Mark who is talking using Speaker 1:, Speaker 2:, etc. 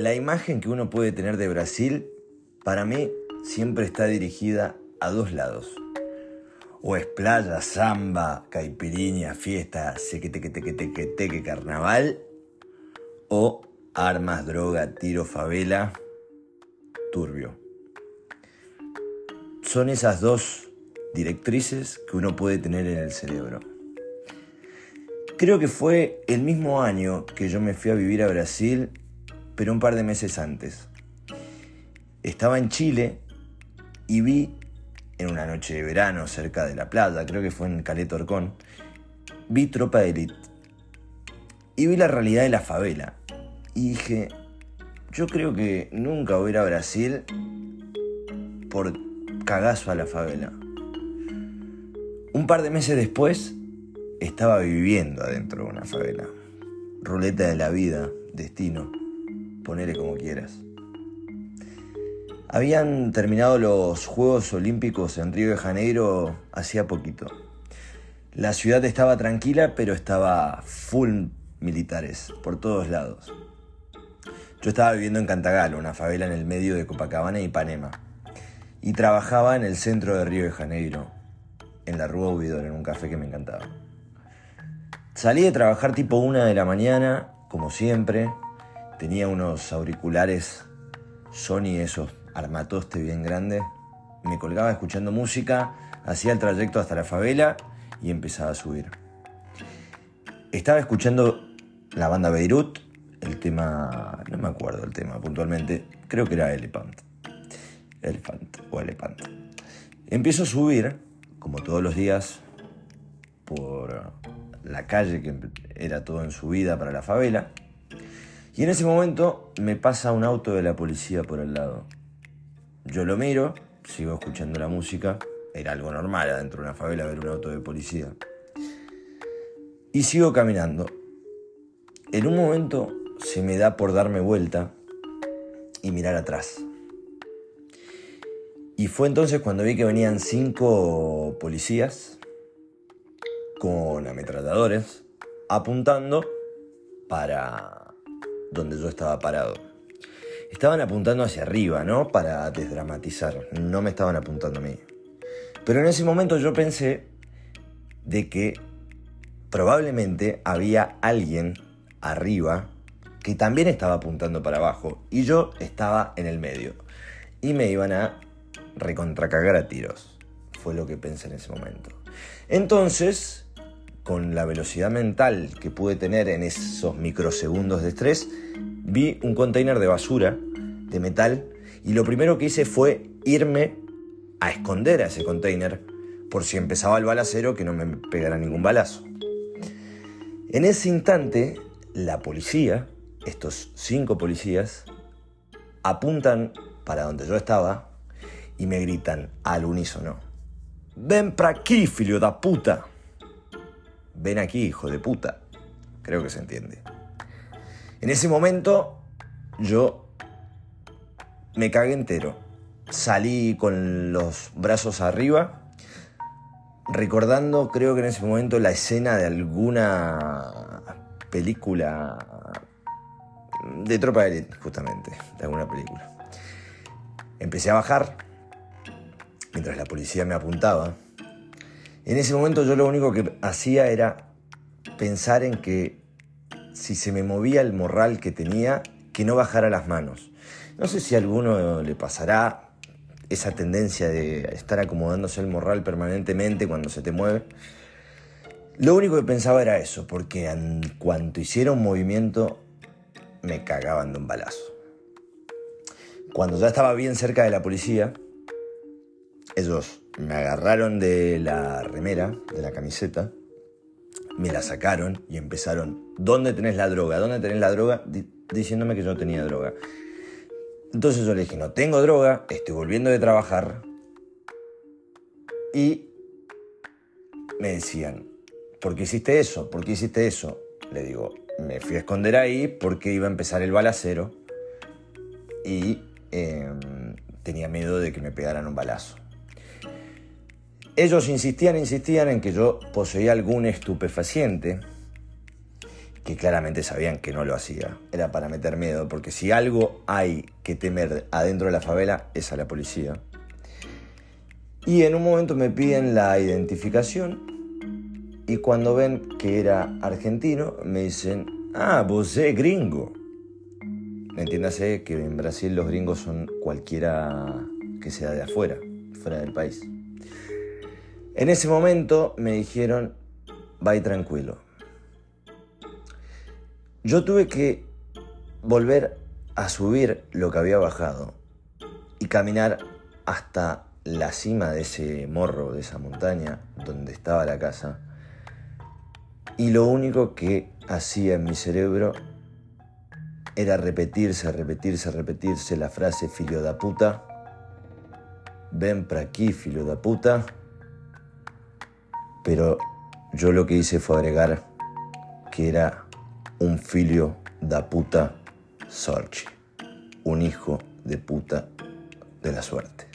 Speaker 1: La imagen que uno puede tener de Brasil, para mí, siempre está dirigida a dos lados. O es playa, samba, caipirinha, fiesta, sequetequetequeteque, carnaval. O armas, droga, tiro, favela, turbio. Son esas dos directrices que uno puede tener en el cerebro. Creo que fue el mismo año que yo me fui a vivir a Brasil pero un par de meses antes. Estaba en Chile y vi, en una noche de verano cerca de la playa, creo que fue en Caleta Orcón, vi Tropa de Elite. Y vi la realidad de la favela. Y dije, yo creo que nunca voy a ir a Brasil por cagazo a la favela. Un par de meses después, estaba viviendo adentro de una favela. Ruleta de la vida, destino ponele como quieras. Habían terminado los Juegos Olímpicos en Río de Janeiro hacía poquito. La ciudad estaba tranquila, pero estaba full militares por todos lados. Yo estaba viviendo en Cantagalo, una favela en el medio de Copacabana y Ipanema, y trabajaba en el centro de Río de Janeiro, en la Rúa Ubidor, en un café que me encantaba. Salí de trabajar tipo una de la mañana, como siempre, Tenía unos auriculares Sony, esos armatoste bien grandes. Me colgaba escuchando música, hacía el trayecto hasta la favela y empezaba a subir. Estaba escuchando la banda Beirut, el tema, no me acuerdo el tema puntualmente, creo que era Elephant. Elephant o Elephant. Empiezo a subir, como todos los días, por la calle que era todo en subida para la favela. Y en ese momento me pasa un auto de la policía por el lado. Yo lo miro, sigo escuchando la música, era algo normal adentro de una favela ver un auto de policía. Y sigo caminando. En un momento se me da por darme vuelta y mirar atrás. Y fue entonces cuando vi que venían cinco policías con ametralladores apuntando para donde yo estaba parado. Estaban apuntando hacia arriba, ¿no? Para desdramatizar. No me estaban apuntando a mí. Pero en ese momento yo pensé de que probablemente había alguien arriba que también estaba apuntando para abajo y yo estaba en el medio y me iban a recontracagar a tiros. Fue lo que pensé en ese momento. Entonces con la velocidad mental que pude tener en esos microsegundos de estrés, vi un container de basura, de metal, y lo primero que hice fue irme a esconder a ese container por si empezaba el balacero que no me pegara ningún balazo. En ese instante, la policía, estos cinco policías, apuntan para donde yo estaba y me gritan al unísono. Ven para aquí, filio da puta ven aquí, hijo de puta. Creo que se entiende. En ese momento yo me cagué entero. Salí con los brazos arriba, recordando creo que en ese momento la escena de alguna película de Tropa de Elite, justamente, de alguna película. Empecé a bajar mientras la policía me apuntaba en ese momento yo lo único que hacía era pensar en que si se me movía el morral que tenía, que no bajara las manos. No sé si a alguno le pasará esa tendencia de estar acomodándose el morral permanentemente cuando se te mueve. Lo único que pensaba era eso, porque en cuanto hiciera un movimiento me cagaban de un balazo. Cuando ya estaba bien cerca de la policía, ellos me agarraron de la remera, de la camiseta, me la sacaron y empezaron, ¿dónde tenés la droga? ¿Dónde tenés la droga? diciéndome que yo no tenía droga. Entonces yo le dije, no tengo droga, estoy volviendo de trabajar. Y me decían, ¿por qué hiciste eso? ¿Por qué hiciste eso? Le digo, me fui a esconder ahí porque iba a empezar el balacero y em, tenía miedo de que me pegaran un balazo. Ellos insistían, insistían en que yo poseía algún estupefaciente que claramente sabían que no lo hacía. Era para meter miedo, porque si algo hay que temer adentro de la favela es a la policía. Y en un momento me piden la identificación y cuando ven que era argentino me dicen, ah, vos sos gringo. Entiéndase que en Brasil los gringos son cualquiera que sea de afuera, fuera del país. En ese momento me dijeron, vaya tranquilo. Yo tuve que volver a subir lo que había bajado y caminar hasta la cima de ese morro, de esa montaña donde estaba la casa. Y lo único que hacía en mi cerebro era repetirse, repetirse, repetirse la frase filio da puta. Ven para aquí, filio da puta. Pero yo lo que hice fue agregar que era un filio da puta sorchi, un hijo de puta de la suerte.